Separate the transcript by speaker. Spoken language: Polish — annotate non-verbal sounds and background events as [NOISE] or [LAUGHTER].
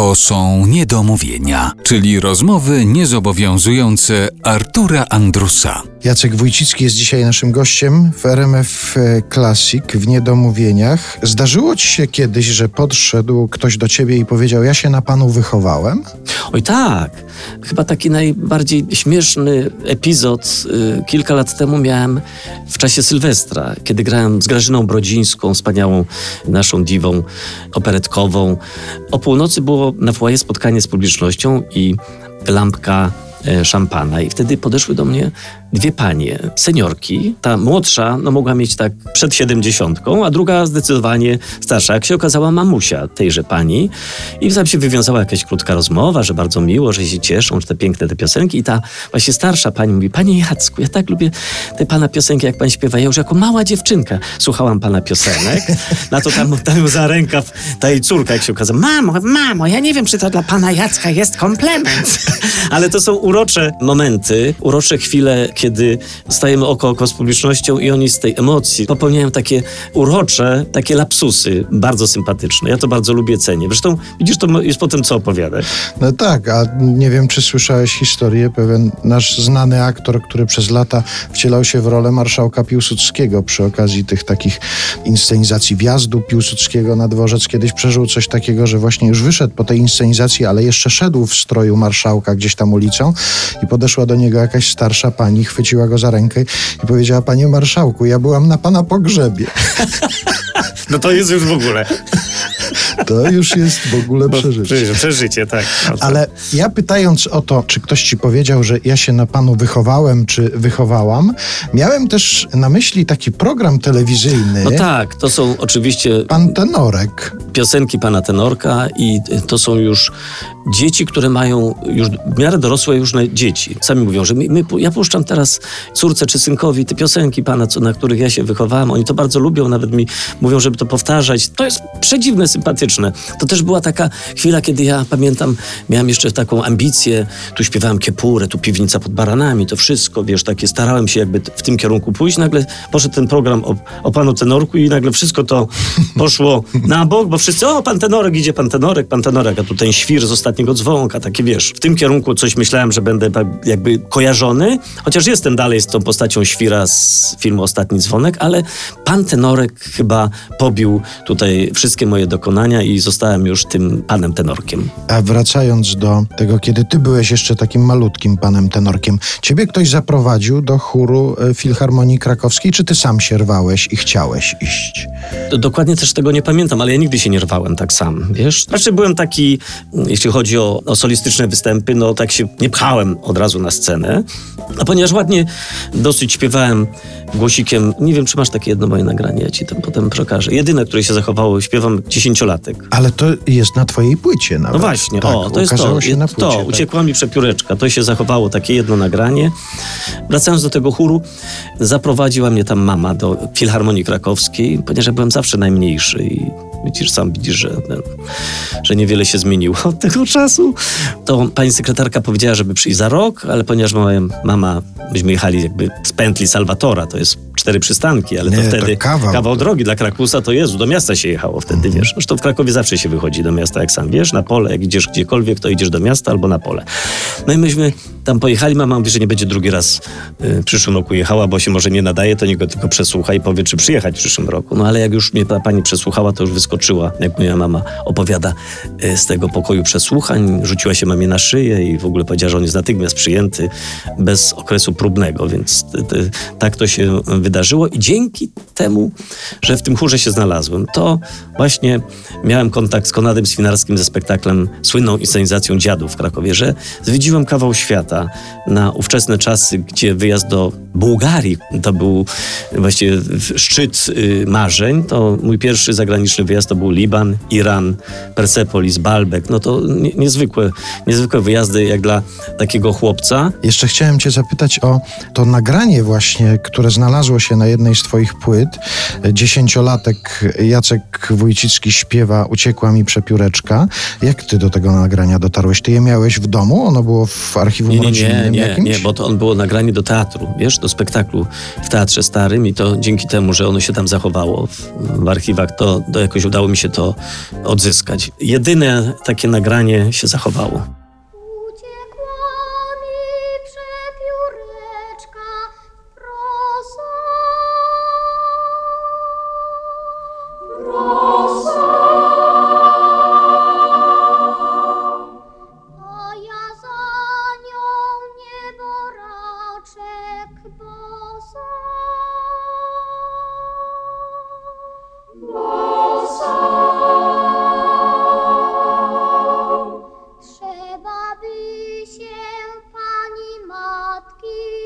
Speaker 1: To są niedomówienia, czyli rozmowy niezobowiązujące Artura Andrusa.
Speaker 2: Jacek Wójcicki jest dzisiaj naszym gościem w RMF Classic w Niedomówieniach. Zdarzyło ci się kiedyś, że podszedł ktoś do ciebie i powiedział: Ja się na panu wychowałem?
Speaker 3: Oj tak. Chyba taki najbardziej śmieszny epizod y, kilka lat temu miałem w czasie Sylwestra, kiedy grałem z Grażyną Brodzińską, wspaniałą naszą diwą operetkową. O północy było na foyer spotkanie z publicznością i lampka e, szampana. I wtedy podeszły do mnie dwie panie, seniorki. Ta młodsza no, mogła mieć tak przed siedemdziesiątką, a druga zdecydowanie starsza. Jak się okazała mamusia tejże pani i tam się wywiązała jakaś krótka rozmowa, że bardzo miło, że się cieszą, że te piękne te piosenki i ta właśnie starsza pani mówi, panie Jacku, ja tak lubię te pana piosenki, jak pan śpiewa. Ja już jako mała dziewczynka słuchałam pana piosenek. Na to tam, tam za rękaw ta jej córka, jak się okazała, mamo, mamo, ja nie wiem, czy to dla pana Jacka jest komplement. Ale to są urocze momenty, urocze chwile, kiedy stajemy oko oko z publicznością i oni z tej emocji popełniają takie urocze, takie lapsusy, bardzo sympatyczne. Ja to bardzo lubię, cenię. Zresztą widzisz, to jest potem co opowiadać.
Speaker 2: No tak, a nie wiem, czy słyszałeś historię, pewien nasz znany aktor, który przez lata wcielał się w rolę marszałka Piłsudskiego przy okazji tych takich inscenizacji wjazdu Piłsudskiego na dworzec, kiedyś przeżył coś takiego, że właśnie już wyszedł po tej inscenizacji, ale jeszcze szedł w stroju marszałka gdzieś tam ulicą i podeszła do niego jakaś starsza pani, chwyciła go za rękę i powiedziała, panie marszałku, ja byłam na pana pogrzebie. [LAUGHS]
Speaker 3: No to jest już w ogóle.
Speaker 2: To już jest w ogóle [LAUGHS] przeżycie.
Speaker 3: Przeżycie, tak.
Speaker 2: Ale ja pytając o to, czy ktoś ci powiedział, że ja się na panu wychowałem, czy wychowałam, miałem też na myśli taki program telewizyjny.
Speaker 3: No tak, to są oczywiście...
Speaker 2: Pan Tenorek.
Speaker 3: Piosenki pana Tenorka i to są już dzieci, które mają już w miarę dorosłe już dzieci. Sami mówią, że my, my, ja puszczam teraz córce czy synkowi te piosenki pana, co, na których ja się wychowałem. Oni to bardzo lubią, nawet mi mówią, żeby to powtarzać. To jest przedziwne, sympatyczne. To też była taka chwila, kiedy ja pamiętam, miałem jeszcze taką ambicję, tu śpiewałem Kiepurę, tu Piwnica pod Baranami, to wszystko, wiesz, takie starałem się jakby w tym kierunku pójść. Nagle poszedł ten program o, o panu tenorku i nagle wszystko to [LAUGHS] poszło na bok, bo wszyscy, o, pan tenorek, idzie pan tenorek, pan tenorek, a tu ten świr z ostatniego dzwonka, takie wiesz, w tym kierunku coś myślałem, że będę jakby kojarzony, chociaż jestem dalej z tą postacią świra z filmu Ostatni Dzwonek, ale pan tenorek chyba pobił tutaj wszystkie moje dokonania i zostałem już tym panem tenorkiem.
Speaker 2: A wracając do tego, kiedy ty byłeś jeszcze takim malutkim panem tenorkiem, ciebie ktoś zaprowadził do chóru e, Filharmonii Krakowskiej, czy ty sam się rwałeś i chciałeś iść?
Speaker 3: Dokładnie też tego nie pamiętam, ale ja nigdy się nie rwałem tak sam, wiesz? Znaczy byłem taki, jeśli chodzi o, o solistyczne występy, no tak się nie pchałem od razu na scenę, a ponieważ ładnie dosyć śpiewałem głosikiem, nie wiem, czy masz takie jedno moje nagranie, ja ci to potem przekażę. Jedyne, które się zachowało, śpiewam
Speaker 2: Ale to jest na twojej płycie nawet.
Speaker 3: No właśnie,
Speaker 2: tak,
Speaker 3: o, to jest to.
Speaker 2: Się na płycie,
Speaker 3: to,
Speaker 2: tak.
Speaker 3: uciekła mi przepióreczka, to się zachowało, takie jedno nagranie. Wracając do tego chóru, zaprowadziła mnie tam mama do Filharmonii Krakowskiej, ponieważ ja byłem zawsze najmniejszy i widzisz, sam widzisz, że, że niewiele się zmieniło od tego czasu. To pani sekretarka powiedziała, żeby przyjść za rok, ale ponieważ moja mama, myśmy jechali jakby z pętli Salwatora, to jest cztery przystanki, ale
Speaker 2: Nie,
Speaker 3: to
Speaker 2: to
Speaker 3: wtedy
Speaker 2: kawał.
Speaker 3: kawał drogi dla Krakusa to Jezu, do miasta się jechało wtedy,
Speaker 2: Mhm.
Speaker 3: wiesz. Zresztą w Krakowie zawsze się wychodzi do miasta, jak sam wiesz, na pole, jak idziesz gdziekolwiek, to idziesz do miasta albo na pole. No i myśmy tam pojechali, mama mówi, że nie będzie drugi raz y, w przyszłym roku jechała, bo się może nie nadaje, to niech go tylko przesłucha i powie, czy przyjechać w przyszłym roku. No ale jak już mnie ta pani przesłuchała, to już wyskoczyła, jak moja mama opowiada y, z tego pokoju przesłuchań, rzuciła się mamie na szyję i w ogóle powiedziała, że on jest natychmiast przyjęty bez okresu próbnego, więc tak to się wydarzyło i dzięki temu, że w tym chórze się znalazłem, to właśnie miałem kontakt z Konradem Swinarskim ze spektaklem, słynną inscenizacją Dziadów w Krakowie, że zwiedziłem kawał świata na ówczesne czasy, gdzie wyjazd do Bułgarii to był właściwie szczyt y, marzeń. To mój pierwszy zagraniczny wyjazd to był Liban, Iran, Persepolis, Baalbek. No to nie, niezwykłe, niezwykłe wyjazdy jak dla takiego chłopca.
Speaker 2: Jeszcze chciałem cię zapytać o to nagranie właśnie, które znalazło się na jednej z twoich płyt. Dziesięciolatek Jacek Wójcicki śpiewa Uciekła mi przepióreczka. Jak ty do tego nagrania dotarłeś? Ty je miałeś w domu? Ono było w archiwum
Speaker 3: Nie, nie, nie, nie,
Speaker 2: jakimś?
Speaker 3: nie, bo to on było nagranie do teatru, wiesz? Do spektaklu w Teatrze Starym i to dzięki temu, że ono się tam zachowało w, w archiwach, to, to jakoś udało mi się to odzyskać. Jedyne takie nagranie się zachowało. Trzeba się pani matki.